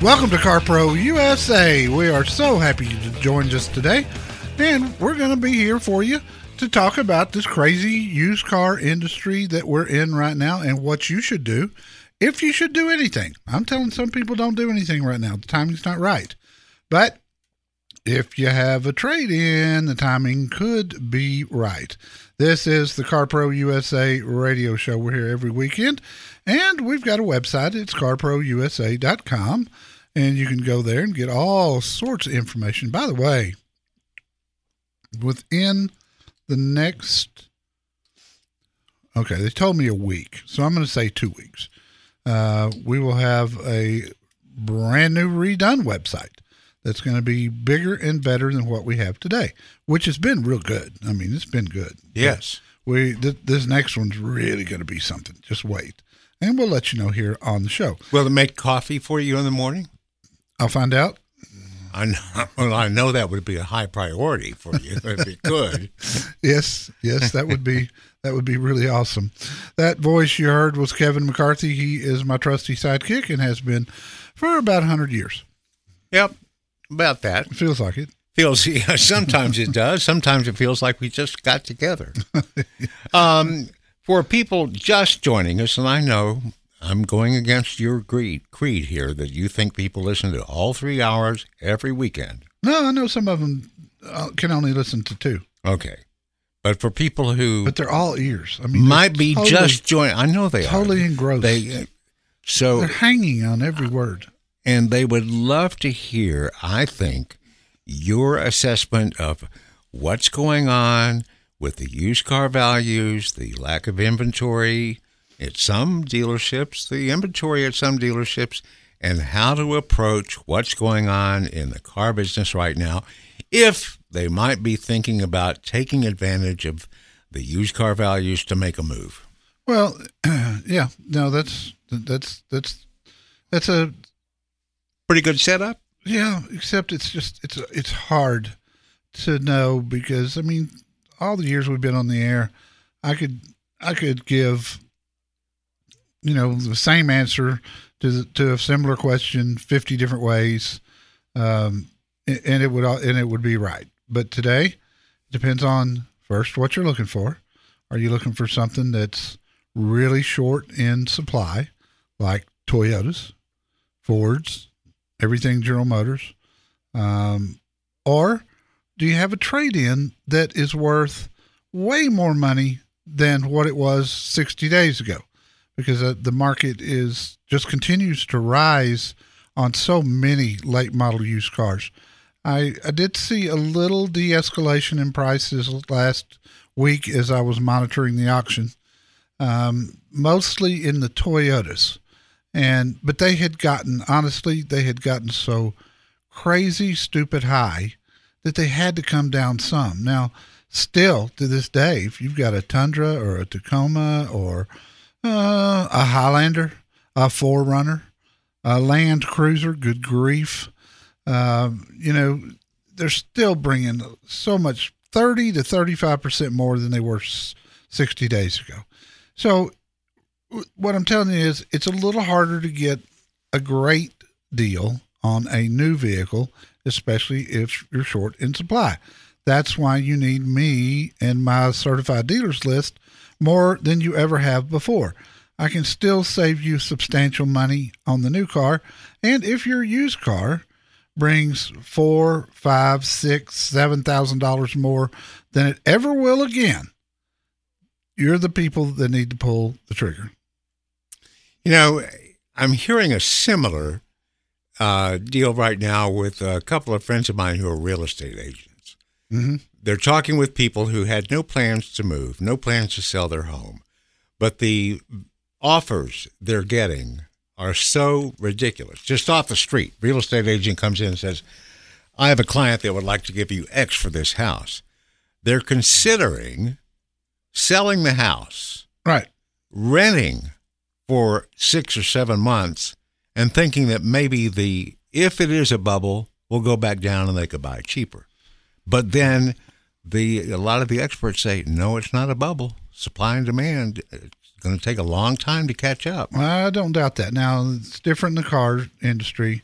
Welcome to CarPro USA. We are so happy you joined us today, and we're going to be here for you to talk about this crazy used car industry that we're in right now and what you should do if you should do anything. I'm telling some people don't do anything right now. The timing's not right. But if you have a trade in, the timing could be right. This is the CarPro USA radio show. We're here every weekend, and we've got a website. It's carprousa.com, and you can go there and get all sorts of information. By the way, within the next, okay, they told me a week, so I'm going to say two weeks. Uh, we will have a brand new redone website that's going to be bigger and better than what we have today, which has been real good. I mean, it's been good. Yes. We th- this next one's really going to be something. Just wait, and we'll let you know here on the show. Will it make coffee for you in the morning? I'll find out. I know, well, I know that would be a high priority for you if it could. Yes, yes, that would be that would be really awesome. That voice you heard was Kevin McCarthy. He is my trusty sidekick and has been for about hundred years. Yep, about that. It feels like it. Feels yeah, sometimes it does. Sometimes it feels like we just got together. Um, for people just joining us, and I know I'm going against your creed, creed here that you think people listen to all three hours every weekend. No, I know some of them uh, can only listen to two, Okay, but for people who but they're all ears. I mean, might be totally- just joining, I know they totally are. Totally engrossed. They so they're hanging on every word. and they would love to hear, I think, your assessment of what's going on with the used car values, the lack of inventory at some dealerships, the inventory at some dealerships, and how to approach what's going on in the car business right now if they might be thinking about taking advantage of the used car values to make a move. Well, yeah, no, that's that's that's that's a Pretty good setup? yeah. Except it's just it's it's hard to know because I mean, all the years we've been on the air, I could I could give you know the same answer to to a similar question fifty different ways, um, and it would and it would be right. But today, it depends on first what you're looking for. Are you looking for something that's really short in supply, like Toyotas, Fords, everything General Motors, um, or do you have a trade in that is worth way more money than what it was 60 days ago? Because uh, the market is just continues to rise on so many late model used cars. I, I did see a little de escalation in prices last week as I was monitoring the auction, um, mostly in the Toyotas. And but they had gotten honestly, they had gotten so crazy stupid high that they had to come down some. Now, still to this day, if you've got a Tundra or a Tacoma or uh, a Highlander, a 4Runner, a Land Cruiser, good grief, um, you know, they're still bringing so much 30 to 35% more than they were 60 days ago. So, what I'm telling you is it's a little harder to get a great deal on a new vehicle, especially if you're short in supply. That's why you need me and my certified dealers list more than you ever have before. I can still save you substantial money on the new car. And if your used car brings four, five, six, seven thousand dollars more than it ever will again, you're the people that need to pull the trigger. You know, I'm hearing a similar uh, deal right now with a couple of friends of mine who are real estate agents. Mm-hmm. They're talking with people who had no plans to move, no plans to sell their home, but the offers they're getting are so ridiculous. Just off the street, real estate agent comes in and says, "I have a client that would like to give you X for this house." They're considering selling the house Right. renting for six or seven months and thinking that maybe the if it is a bubble we'll go back down and they could buy cheaper but then the a lot of the experts say no it's not a bubble supply and demand it's going to take a long time to catch up I don't doubt that. Now it's different in the car industry.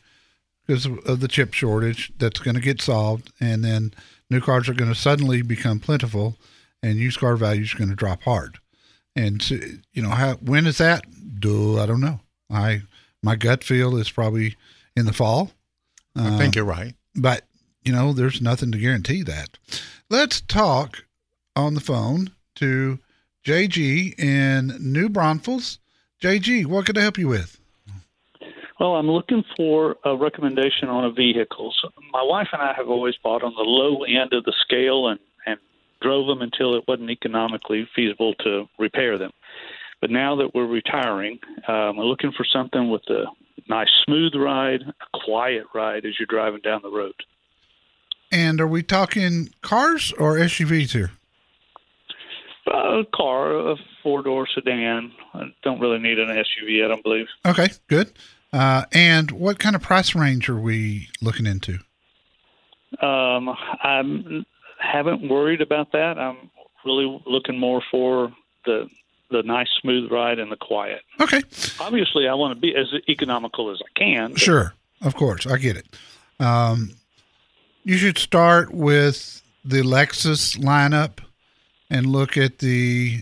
because of the chip shortage that's going to get solved, and then new cars are going to suddenly become plentiful, and used car values are going to drop hard. And so, you know, how when is that? Duh, I don't know. I my gut feel is probably in the fall. I think uh, you're right. but you know, there's nothing to guarantee that. Let's talk on the phone to JG in New Braunfels. JG, what could I help you with? Well, I'm looking for a recommendation on a vehicle. So my wife and I have always bought on the low end of the scale and, and drove them until it wasn't economically feasible to repair them. But now that we're retiring, um, we're looking for something with a nice smooth ride, a quiet ride as you're driving down the road. And are we talking cars or SUVs here? A car, a four door sedan. I don't really need an SUV, I don't believe. Okay, good. Uh, and what kind of price range are we looking into? Um, I haven't worried about that. I'm really looking more for the the nice smooth ride and the quiet. Okay, Obviously, I want to be as economical as I can. sure, of course, I get it. Um, you should start with the Lexus lineup and look at the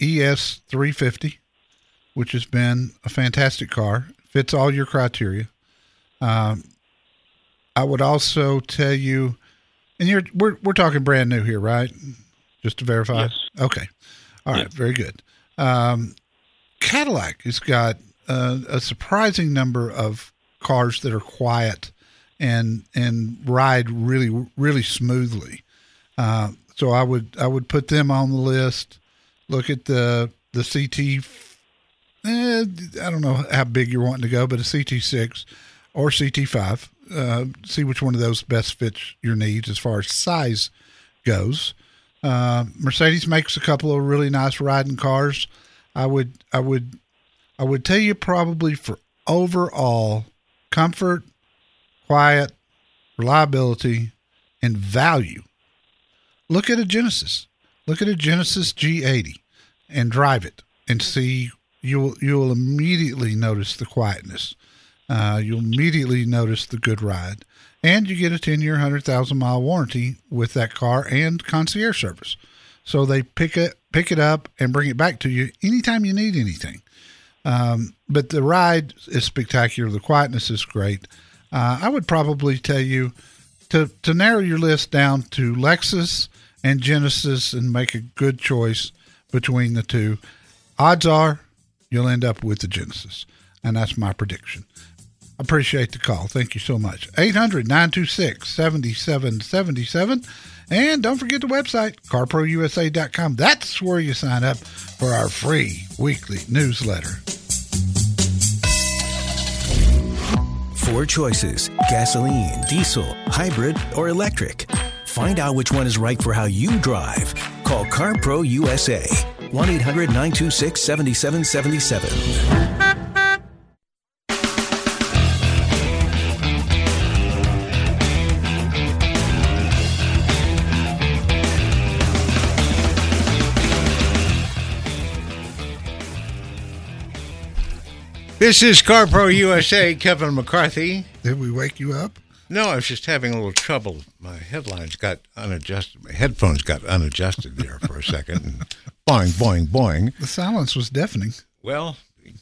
ES 350, which has been a fantastic car. Fits all your criteria. Um, I would also tell you, and you're we're we're talking brand new here, right? Just to verify. Yes. Okay. All right. Yeah. Very good. Um, Cadillac has got uh, a surprising number of cars that are quiet and and ride really really smoothly. Uh, so I would I would put them on the list. Look at the the CT. Eh, I don't know how big you're wanting to go, but a CT6 or CT5. Uh, see which one of those best fits your needs as far as size goes. Uh, Mercedes makes a couple of really nice riding cars. I would I would I would tell you probably for overall comfort, quiet, reliability, and value. Look at a Genesis. Look at a Genesis G80 and drive it and see you'll you'll immediately notice the quietness. Uh, you'll immediately notice the good ride, and you get a ten year, hundred thousand mile warranty with that car and concierge service. So they pick it pick it up and bring it back to you anytime you need anything. Um, but the ride is spectacular. The quietness is great. Uh, I would probably tell you to to narrow your list down to Lexus and Genesis and make a good choice between the two. Odds are you'll end up with the Genesis, and that's my prediction. Appreciate the call. Thank you so much. 800 926 7777. And don't forget the website, carprousa.com. That's where you sign up for our free weekly newsletter. Four choices gasoline, diesel, hybrid, or electric. Find out which one is right for how you drive. Call CarPro USA 1 800 926 7777. This is CarPro USA, Kevin McCarthy. Did we wake you up? No, I was just having a little trouble. My headlines got unadjusted. My headphones got unadjusted there for a second. And boing, boing, boing. The silence was deafening. Well,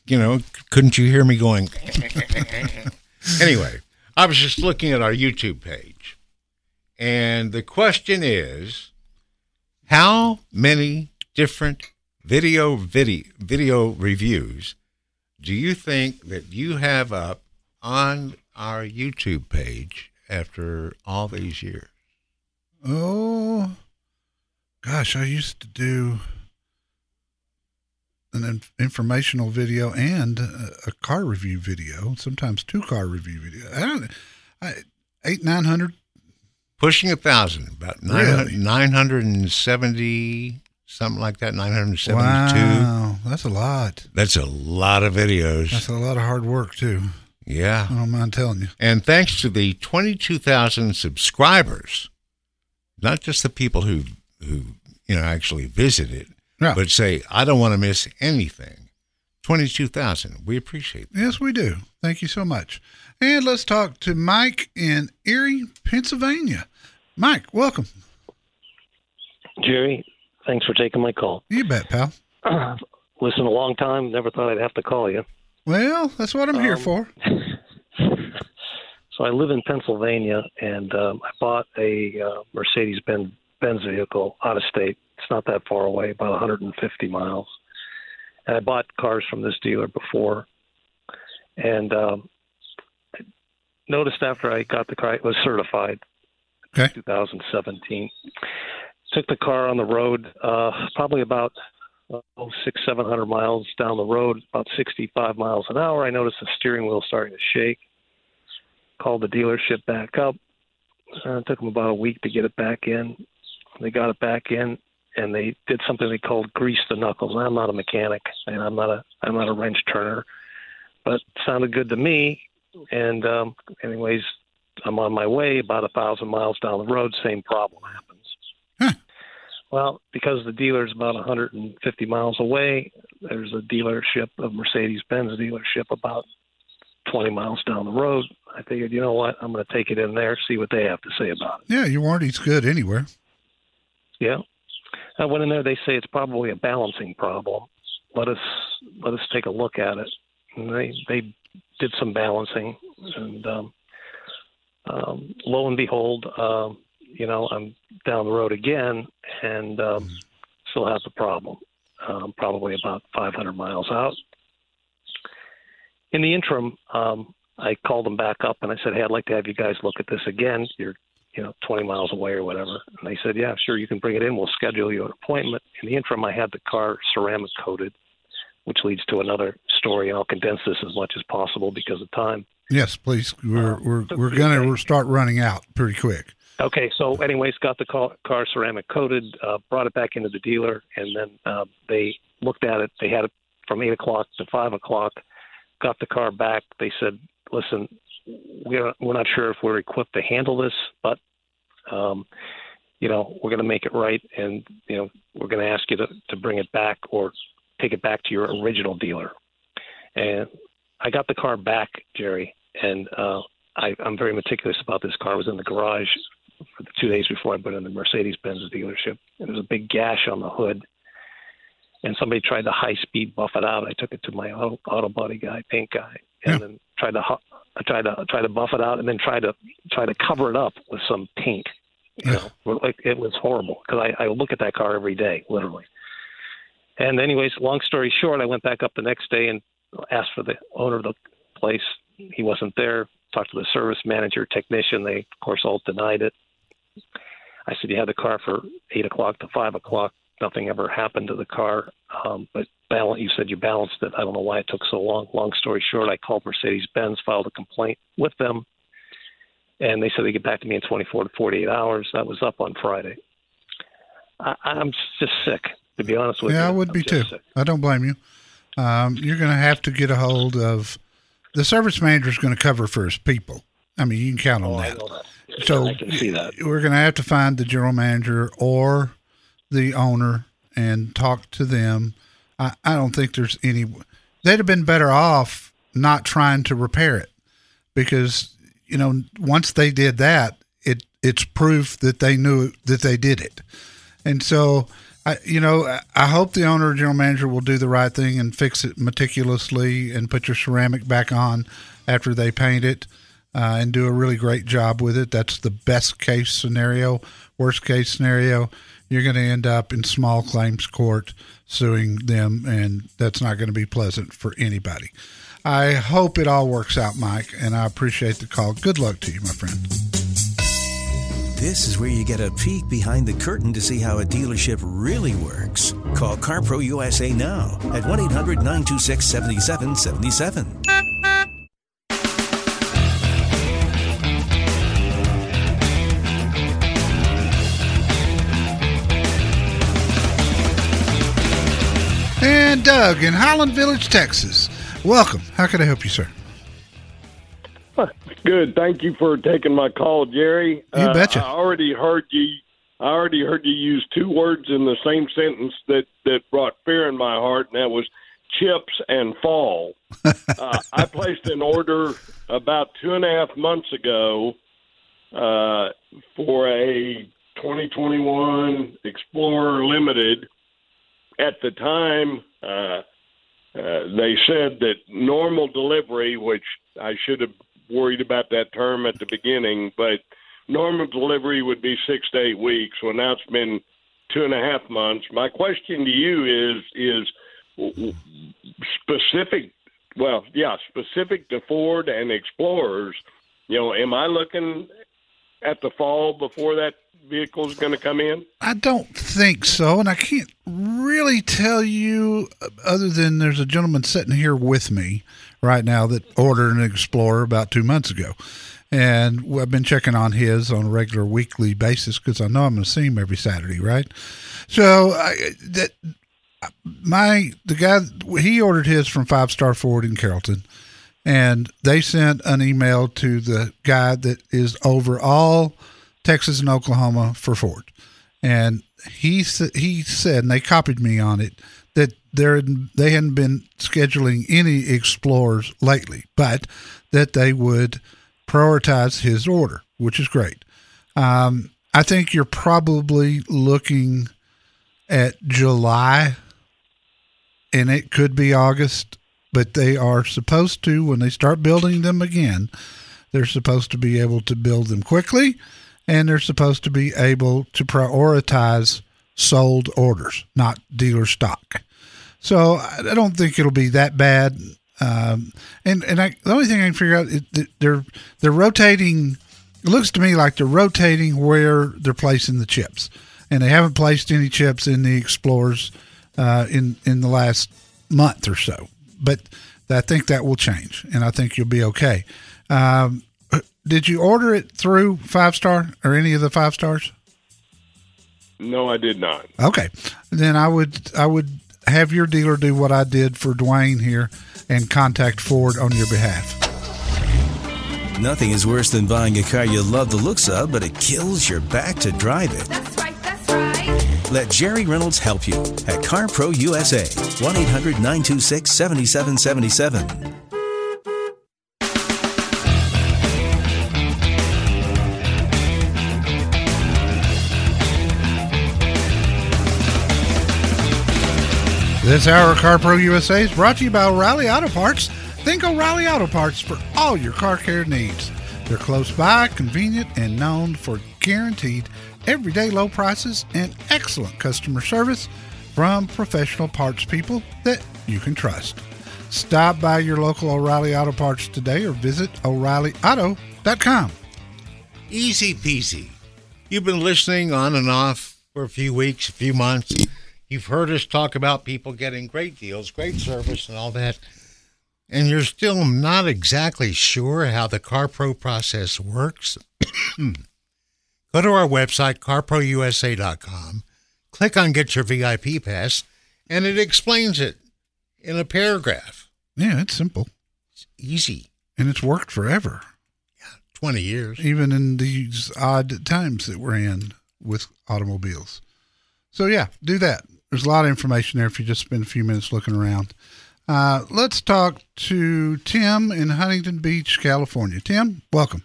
you know, couldn't you hear me going? anyway, I was just looking at our YouTube page, and the question is, how many different video video video reviews do you think that you have up on our YouTube page after all these years? Oh, gosh, I used to do an in- informational video and a, a car review video, sometimes two car review video. I don't, I, eight, nine hundred. Pushing a thousand, about Really? 970, something like that, 972. Wow, that's a lot. That's a lot of videos. That's a lot of hard work too. yeah. I don't mind telling you. And thanks to the 22,000 subscribers, not just the people who who you know actually visit it, Yeah. but say I don't want to miss anything. 22,000. We appreciate that. Yes, we do. Thank you so much. And let's talk to Mike in Erie, Pennsylvania. Mike, welcome. Jerry, thanks for taking my call. You bet, pal. Listen, a long time. Never thought I'd have to call you. Well, that's what I'm here Um, for. So I live in Pennsylvania, and um, I bought a uh, Mercedes-Benz Benz vehicle out of state. It's not that far away, about 150 miles. And I bought cars from this dealer before, and um, I noticed after I got the car, it was certified. Okay. 2017. Took the car on the road, uh, probably about oh, six, seven hundred miles down the road, about 65 miles an hour. I noticed the steering wheel starting to shake. Called the dealership back up. Uh, it took them about a week to get it back in. They got it back in, and they did something they called grease the knuckles. I'm not a mechanic, and I'm not a I'm not a wrench turner, but it sounded good to me. And um, anyways, I'm on my way about a thousand miles down the road. Same problem happens. Well, because the dealer's about 150 miles away, there's a dealership, a Mercedes-Benz dealership, about 20 miles down the road. I figured, you know what, I'm going to take it in there, see what they have to say about it. Yeah, your warranty's good anywhere. Yeah. I went in there. They say it's probably a balancing problem. Let us let us take a look at it. And they they did some balancing, and um, um, lo and behold, um, you know, I'm down the road again, and um, still have the problem. Um, probably about 500 miles out. In the interim, um, I called them back up and I said, "Hey, I'd like to have you guys look at this again. You're you know, 20 miles away or whatever. And they said, yeah, sure, you can bring it in. We'll schedule you an appointment. In the interim, I had the car ceramic coated, which leads to another story. And I'll condense this as much as possible because of time. Yes, please. We're Uh, we're so we're gonna we're start running out pretty quick. Okay, so anyways, got the car, ceramic coated, uh, brought it back into the dealer, and then uh, they looked at it. They had it from eight o'clock to five o'clock. Got the car back. They said, "Listen, we're we're not sure if we're equipped to handle this, but um, you know we're going to make it right, and you know we're going to ask you to to bring it back or take it back to your original dealer." And I got the car back, Jerry, and uh, I, I'm very meticulous about this car. It was in the garage for the two days before I put it in the Mercedes Benz dealership. And there's a big gash on the hood. And somebody tried to high speed buff it out. I took it to my auto, auto body guy, paint guy, and Yeah. then tried to I tried to try to buff it out, and then try to try to cover it up with some paint. You Yeah. know, like it was horrible because I, I look at that car every day, literally. And anyways, long story short, I went back up the next day and asked for the owner of the place. He wasn't there. Talked to the service manager, technician. They, of course, all denied it. I said, "You had the car for eight o'clock to five o'clock. Nothing ever happened to the car, um, but balance. You said you balanced it. I don't know why it took so long. Long story short, I called Mercedes Benz, filed a complaint with them, and they said they get back to me in 24 to 48 hours. That was up on Friday. I, I'm just sick, to be honest with you. Yeah, I would I'm be too. sick. I don't blame you. Um, you're going to have to get a hold of the service manager is going to cover for his people. I mean, you can count on Oh, that. that. So I can see that. we're going to have to find the general manager or the owner and talk to them. I, I don't think there's any. They'd have been better off not trying to repair it because you know once they did that, it it's proof that they knew that they did it, and so. I, you know, I- I hope the owner or general manager will do the right thing and fix it meticulously and put your ceramic back on after they paint it uh, and do a really great job with it. That's the best case scenario. Worst case scenario, you're going to end up in small claims court suing them, and that's not going to be pleasant for anybody. I hope it all works out, Mike, and I appreciate the call. Good luck to you, my friend. This is where you get a peek behind the curtain to see how a dealership really works. Call CarPro USA now at 1 800 926 7777. And Doug in Highland Village, Texas. Welcome. How can I help you, sir? Good. Thank you for taking my call, Jerry. You betcha. I already heard you. I already heard you use two words in the same sentence that that brought fear in my heart, and that was chips and fall. uh, I placed an order about two and a half months ago uh, for a 2021 Explorer Limited. At the time, uh, uh, they said that normal delivery, which I should have worried about that term at the beginning, but normal delivery would be six to eight weeks. Well, now it's been two and a half months. My question to you is is specific. Well, yeah, specific to Ford and Explorers. You know, am I looking at the fall before that vehicle is going to come in? I don't think so, and I can't really tell you other than there's a gentleman sitting here with me right now that ordered an Explorer about two months ago, and I've been checking on his on a regular weekly basis because I know I'm going to see him every Saturday, right? So I, that my the guy he ordered his from Five Star Ford in Carrollton, and they sent an email to the guy that is over all Texas and Oklahoma for Ford, and he he said, and they copied me on it that there they hadn't been scheduling any explorers lately, but that they would prioritize his order, which is great. Um, I think you're probably looking at July, and it could be August, but they are supposed to when they start building them again. They're supposed to be able to build them quickly, and they're supposed to be able to prioritize sold orders, not dealer stock. So I don't think it'll be that bad. Um, and and I, the only thing I can figure out is they're they're rotating. It looks to me like they're rotating where they're placing the chips, and they haven't placed any chips in the Explorers uh, in in the last month or so. But I think that will change, and I think you'll be okay. Um, did you order it through Five Star or any of the five stars? No, I did not. Okay, then I would I would have your dealer do what I did for Dwayne here and contact Ford on your behalf. Nothing is worse than buying a car you love the looks of, but it kills your back to drive it. Let Jerry Reynolds help you at CarPro USA. 1 800 926 7777. This hour of CarPro USA is brought to you by O'Reilly Auto Parts. Think O'Reilly Auto Parts for all your car care needs. They're close by, convenient, and known for guaranteed everyday low prices and excellent customer service from professional parts people that you can trust. Stop by your local O'Reilly Auto Parts today or visit O'ReillyAuto.com. Easy peasy. You've been listening on and off for a few weeks, a few months. You've heard us talk about people getting great deals, great service, and all that. And you're still not exactly sure how the CarPro process works. Go to our website, carprousa.com, click on Get Your VIP Pass, and it explains it in a paragraph. Yeah, it's simple It's easy. and it's worked forever, Yeah, 20 years. even in these odd times that we're in with automobiles. So, yeah, do that. There's a lot of information there if you just spend a few minutes looking around. Uh, let's talk to Tim in Huntington Beach, California. Tim, welcome.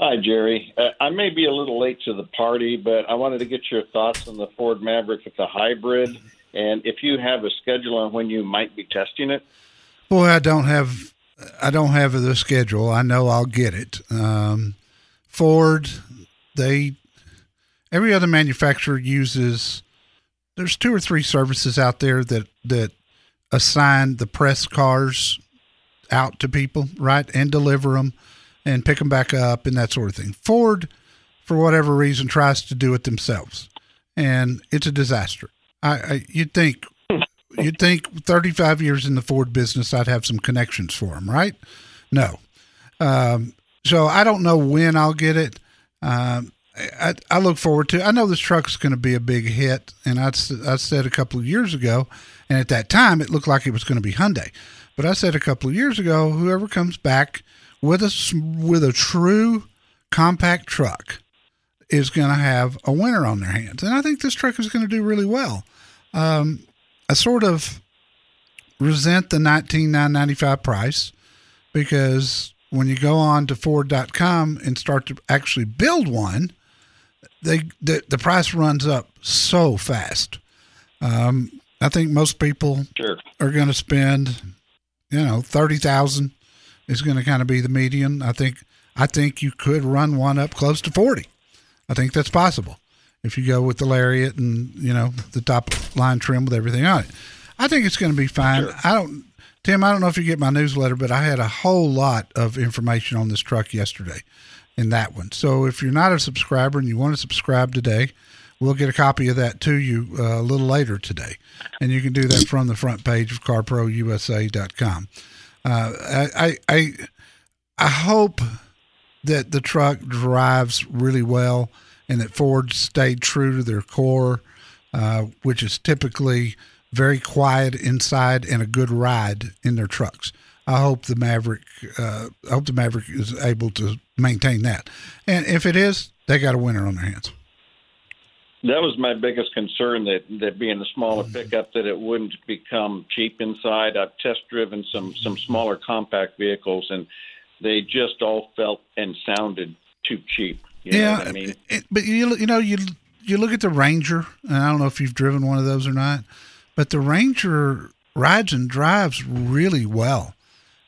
Hi, Jerry. Uh, I may be a little late to the party, but I wanted to get your thoughts on the Ford Maverick with the hybrid, and if you have a schedule on when you might be testing it. Boy, I don't have I don't have the schedule. I know I'll get it. Um, Ford, they every other manufacturer uses. There's two or three services out there that that assign the press cars out to people, right, and deliver them and pick them back up and that sort of thing. Ford, for whatever reason, tries to do it themselves, and it's a disaster. I, I you'd think you'd think 35 years in the Ford business, I'd have some connections for them, right? No. Um, so I don't know when I'll get it. Um, I, I look forward to. I know this truck's going to be a big hit, and I, I said a couple of years ago, and at that time it looked like it was going to be Hyundai, but I said a couple of years ago, whoever comes back with a with a true compact truck is going to have a winner on their hands, and I think this truck is going to do really well. Um, I sort of resent the nineteen nine ninety five price because when you go on to Ford.com and start to actually build one, they the, the price runs up so fast. Um, I think most people Sure. are going to spend, you know, thirty thousand is going to kind of be the median. I think I think you could run one up close to forty. I think that's possible if you go with the lariat and you know the top line trim with everything on it. I think it's going to be fine. I don't, Tim. I don't know if you get my newsletter, but I had a whole lot of information on this truck yesterday in that one. So if you're not a subscriber and you want to subscribe today, we'll get a copy of that to you uh, a little later today, and you can do that from the front page of CarProUSA.com. Uh, I, I I hope that the truck drives really well and that Ford stayed true to their core, uh, which is typically very quiet inside and a good ride in their trucks. I hope the Maverick, uh, I hope the Maverick is able to maintain that. And if it is, they got a winner on their hands. That was my biggest concern that that being a smaller pickup that it wouldn't become cheap inside. I've test driven some some smaller compact vehicles and they just all felt and sounded too cheap. You know yeah, I mean? it- but you you know you you look at the Ranger, and I don't know if you've driven one of those or not, but the Ranger rides and drives really well.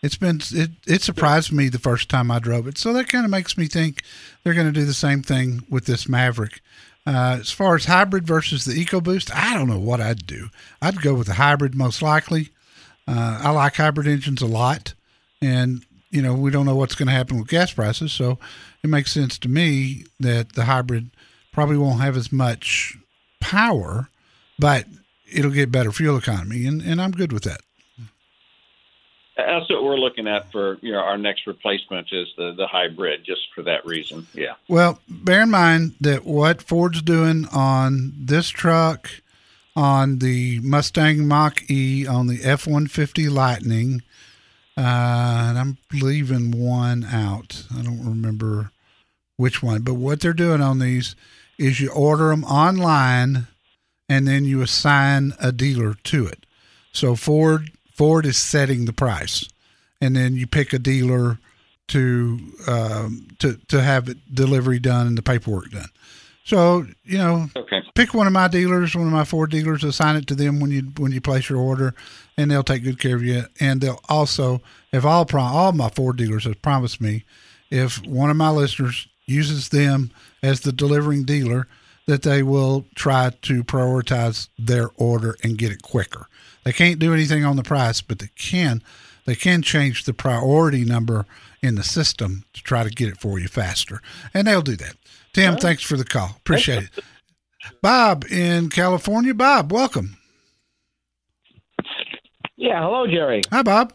It's been it it surprised me the first time I drove it, so that kind of makes me think they're going to do the same thing with this Maverick. Uh, as far as hybrid versus the EcoBoost, I don't know what I'd do. I'd go with the hybrid most likely. Uh, I like hybrid engines a lot, and you know we don't know what's going to happen with gas prices, so it makes sense to me that the hybrid probably won't have as much power, but it'll get better fuel economy, and, and I'm good with that. That's what we're looking at for you know our next replacement is the the hybrid, just for that reason. Yeah. Well, bear in mind that what Ford's doing on this truck, on the Mustang Mach E, on the F 150 Lightning, uh, and I'm leaving one out. I don't remember which one, but what they're doing on these is you order them online and then you assign a dealer to it. So Ford Ford is setting the price, and then you pick a dealer to um, to to have it delivery done and the paperwork done. So you know, Okay. pick one of my dealers, one of my Ford dealers, assign it to them when you when you place your order, and they'll take good care of you. And they'll also, if all prom- all my Ford dealers have promised me, if one of my listeners uses them as the delivering dealer, that they will try to prioritize their order and get it quicker. They can't do anything on the price, but they can they can change the priority number in the system to try to get it for you faster. And they'll do that. Tim, thanks for the call. Appreciate it. Bob in California. Bob, welcome. Yeah, hello, Jerry. Hi, Bob.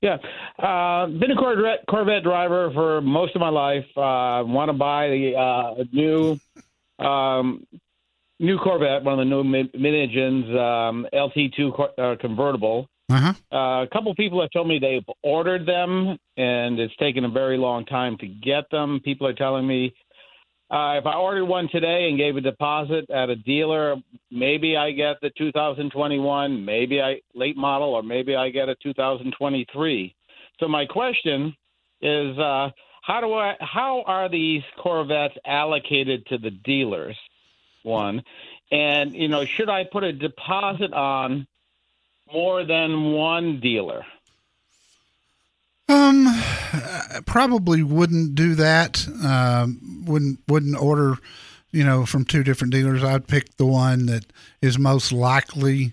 Yeah, uh, been a Corvette, Corvette driver for most of my life. Uh, Want to buy the uh, new um, new Corvette, one of the new mid engines, um, LT2 cor- uh, convertible. Uh-huh. Uh, a couple people have told me they've ordered them, and it's taken a very long time to get them. People are telling me uh, if I ordered one today and gave a deposit at a dealer, maybe I get the 2021, maybe I late model, or maybe I get a 2023. So my question is, uh, how do I? How are these Corvettes allocated to the dealers? One, and you know, should I put a deposit on more than one dealer? Um, probably wouldn't do that. Um, wouldn't wouldn't order, you know, from two different dealers. I'd pick the one that is most likely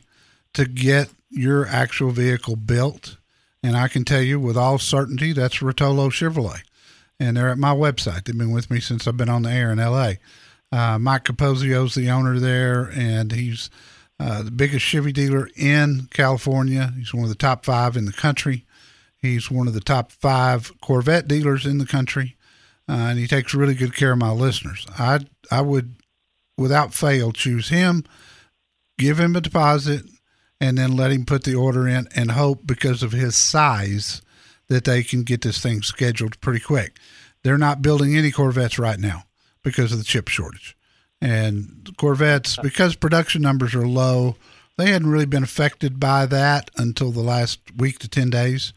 to get your actual vehicle built. And I can tell you with all certainty that's Rotolo Chevrolet, and they're at my website. They've been with me since I've been on the air in L.A. Uh, Mike Capozio's the owner there, and he's uh, the biggest Chevy dealer in California. He's one of the top five in the country. He's one of the top five Corvette dealers in the country, uh, and he takes really good care of my listeners. I I would, without fail, choose him, give him a deposit, and then let him put the order in, and hope because of his size that they can get this thing scheduled pretty quick. They're not building any Corvettes right now because of the chip shortage, and Corvettes because production numbers are low they hadn't really been affected by that until the last week to 10 days.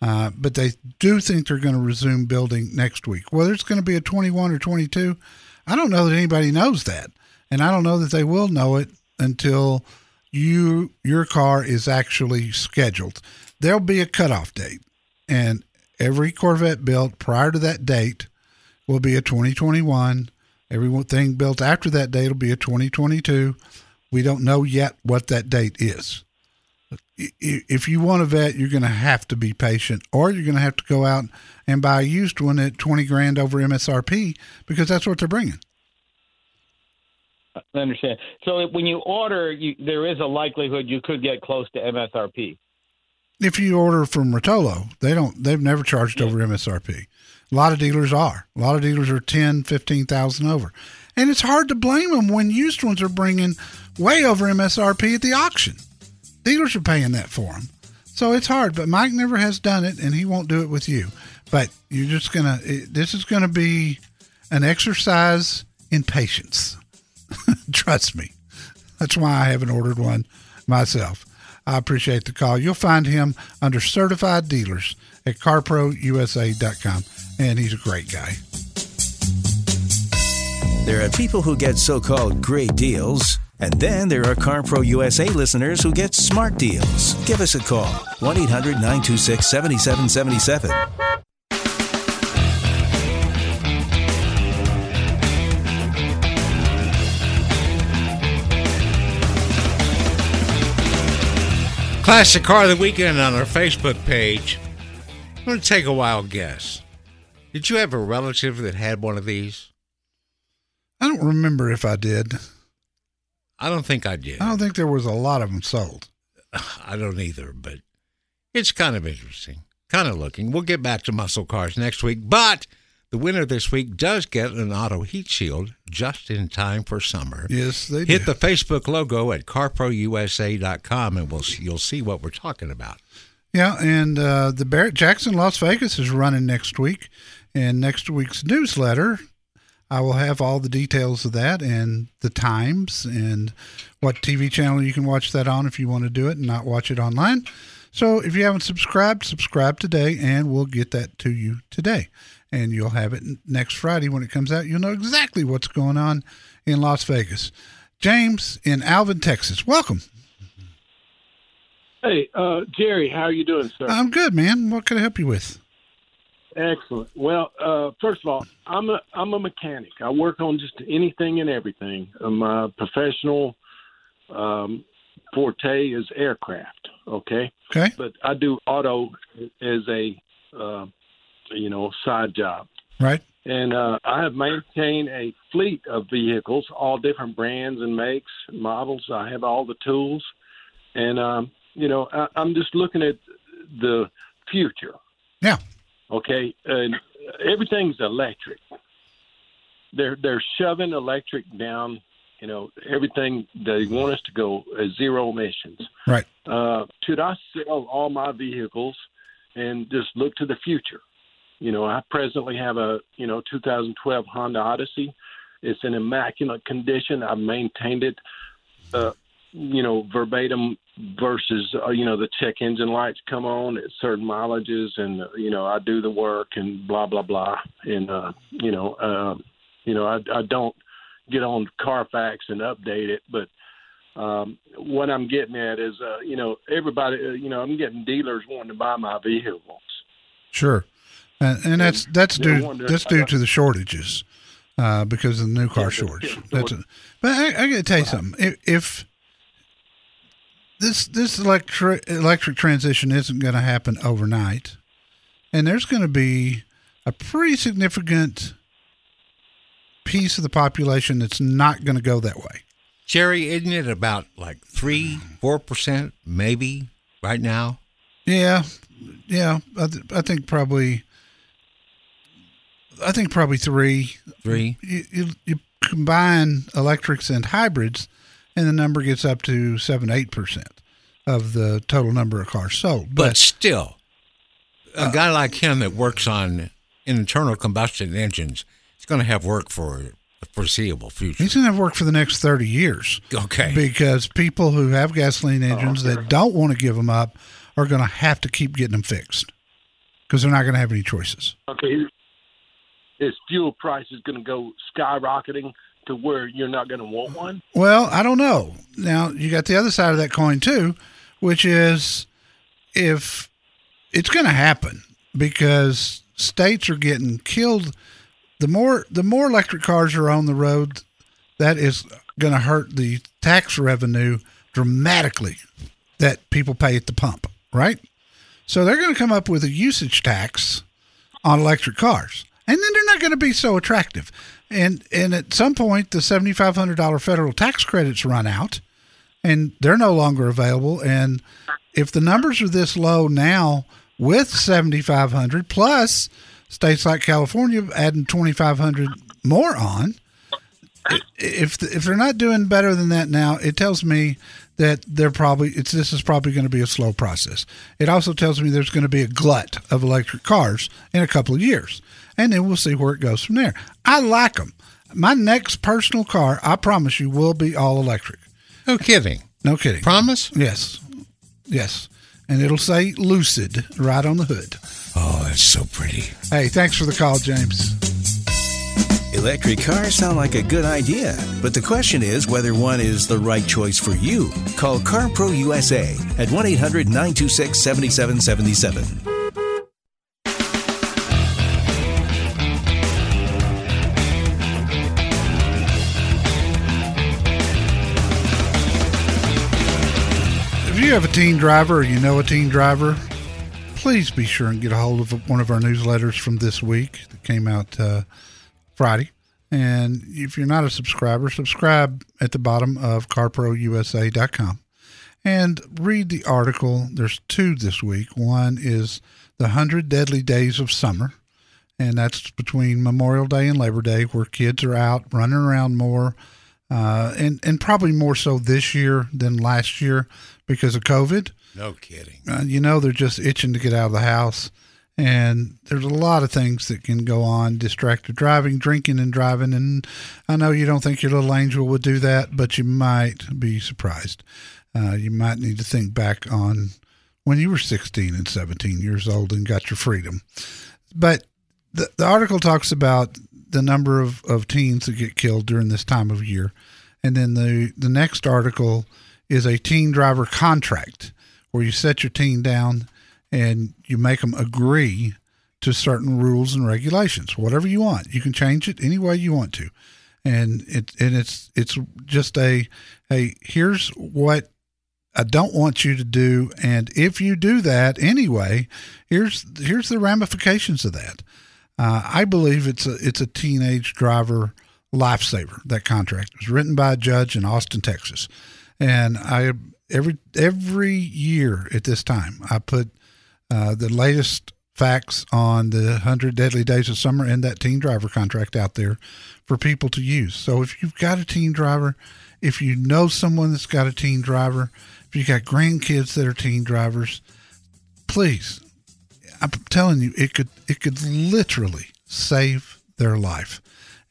Uh, but they do think they're going to resume building next week. Whether it's going to be a 21 or 22, I don't know that anybody knows that. And I don't know that they will know it until you your car is actually scheduled. There'll be a cutoff date. And every Corvette built prior to that date will be a 2021. Everything built after that date will be a 2022. We don't know yet what that date is. If you want a vet, you're going to have to be patient, or you're going to have to go out and buy a used one at 20 grand over MSRP because that's what they're bringing. I understand. So when you order, you, there is a likelihood you could get close to MSRP. If you order from Rotolo, they don't. They've never charged over MSRP. A lot of dealers are. A lot of dealers are 10, 15,000 over. And it's hard to blame them when used ones are bringing way over MSRP at the auction. Dealers are paying that for them. So it's hard, but Mike never has done it and he won't do it with you. But you're just going to, this is going to be an exercise in patience. Trust me. That's why I haven't ordered one myself. I appreciate the call. You'll find him under certified dealers at carprousa.com, and he's a great guy. There are people who get so called great deals, and then there are CarPro USA listeners who get smart deals. Give us a call 1 800 926 7777. Classic Car of the Weekend on our Facebook page. I'm going to take a wild guess. Did you have a relative that had one of these? I don't remember if I did. I don't think I did. I don't think there was a lot of them sold. I don't either, but it's kind of interesting. Kind of looking. We'll get back to muscle cars next week, but the winner this week does get an auto heat shield just in time for summer. Yes, they Hit do. the Facebook logo at carprousa.com and we'll you'll see what we're talking about. Yeah, and uh, the Barrett Jackson Las Vegas is running next week. And next week's newsletter, I will have all the details of that and the times and what TV channel you can watch that on if you want to do it and not watch it online. So if you haven't subscribed, subscribe today and we'll get that to you today. And you'll have it next Friday when it comes out. You'll know exactly what's going on in Las Vegas. James in Alvin, Texas. Welcome. Hey, uh, Jerry, how are you doing, sir? I'm good, man. What can I help you with? Excellent. Well, uh, first of all, I'm a I'm a mechanic. I work on just anything and everything. Uh, My professional um, forte is aircraft. Okay, Okay. but I do auto as a uh, you know side job. Right. And uh, I have maintained a fleet of vehicles, all different brands and makes, and models. I have all the tools, and um, you know, I, I'm just looking at the future. Yeah. Okay, and everything's electric. They're they're shoving electric down. You know, everything they want us to go as zero emissions. Right. Uh, should I sell all my vehicles and just look to the future? You know, I presently have a you know 2012 Honda Odyssey. It's in immaculate condition. I've maintained it, uh, you know, verbatim versus uh, you know the check engine lights come on at certain mileages, and uh, you know I do the work and blah blah blah, and uh, you know, uh, you know I, I don't get on Carfax and update it, but um, what I'm getting at is, uh, you know, everybody, uh, you know, I'm getting dealers wanting to buy my vehicles. Sure, and, and that's that's they're due that's due to the shortages, uh, because of the new car Yeah, shortage. That's a, but I, I got to tell you something. If, if this this electric electric transition isn't going to happen overnight, and there's going to be a pretty significant piece of the population that's not going to go that way. Jerry, isn't it about like three, four percent, maybe right now? Yeah, yeah. I, th- I think probably. I think probably three. Three. You, you you combine electrics and hybrids, and the number gets up to seven eight percent of the total number of cars sold. But, But, still, a uh, guy like him that works on internal combustion engines is going to have work for the foreseeable future. He's going to have work for the next 30 years. Okay. Because people who have gasoline oh, engines that don't want to give them up are going to have to keep getting them fixed because they're not going to have any choices. Okay, is fuel price is going to go skyrocketing to where you're not going to want one? Well, I don't know. Now, you got the other side of that coin, too, which is if it's going to happen because states are getting killed. The more the more electric cars are on the road, that is going to hurt the tax revenue dramatically that people pay at the pump, right? So they're going to come up with a usage tax on electric cars, and then they're not going to be so attractive. And and at some point, the seventy five hundred dollar federal tax credits run out, and they're no longer available. And if the numbers are this low now, with seventy five hundred plus states like California adding twenty five hundred more on, if if they're not doing better than that now, it tells me that they're probably it's this is probably going to be a slow process. It also tells me there's going to be a glut of electric cars in a couple of years, and then we'll see where it goes from there. I like them. My next personal car, I promise you, will be all electric. No kidding. No kidding. Promise? Yes, yes, and it'll say Lucid right on the hood. Oh, that's so pretty. Hey, thanks for the call, James. Electric cars sound like a good idea, but the question is whether one is the right choice for you. Call CarPro USA at 1 800 926 7777. You have a teen driver or you know a teen driver, please be sure and get a hold of one of our newsletters from this week that came out uh, Friday. And if you're not a subscriber, subscribe at the bottom of carprousa.com and read the article. There's two this week. One is The 100 Deadly Days of Summer, and that's between Memorial Day and Labor Day, where kids are out running around more, uh, and, and probably more so this year than last year because of COVID. No kidding. Uh, you know, they're just itching to get out of the house. And there's a lot of things that can go on distracted driving, drinking, and driving. And I know you don't think your little angel would do that, but you might be surprised. Uh, you might need to think back on when you were 16 and 17 years old and got your freedom. But the, the article talks about the number of, of teens that get killed during this time of year. And then the, the next article is a teen driver contract where you set your teen down and you make them agree to certain rules and regulations, whatever you want. You can change it any way you want to. And it and it's it's just a hey, here's what I don't want you to do and if you do that anyway, here's here's the ramifications of that. Uh, I believe it's a it's a teenage driver lifesaver. That contract it was written by a judge in Austin, Texas, and I every every year at this time I put uh, the latest facts on the 100 deadly days of summer and that teen driver contract out there for people to use. So if you've got a teen driver, if you know someone that's got a teen driver, if you got grandkids that are teen drivers, please, I'm telling you, it could it could literally save their life.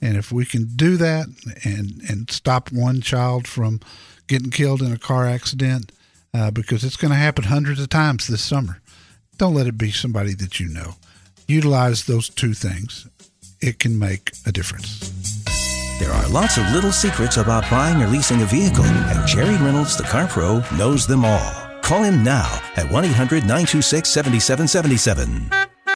And if we can do that and and stop one child from getting killed in a car accident, uh, because it's going to happen hundreds of times this summer, don't let it be somebody that you know. Utilize those two things. It can make a difference. There are lots of little secrets about buying or leasing a vehicle, and Jerry Reynolds, the Car Pro, knows them all. Call him now at 1 800 926 7777.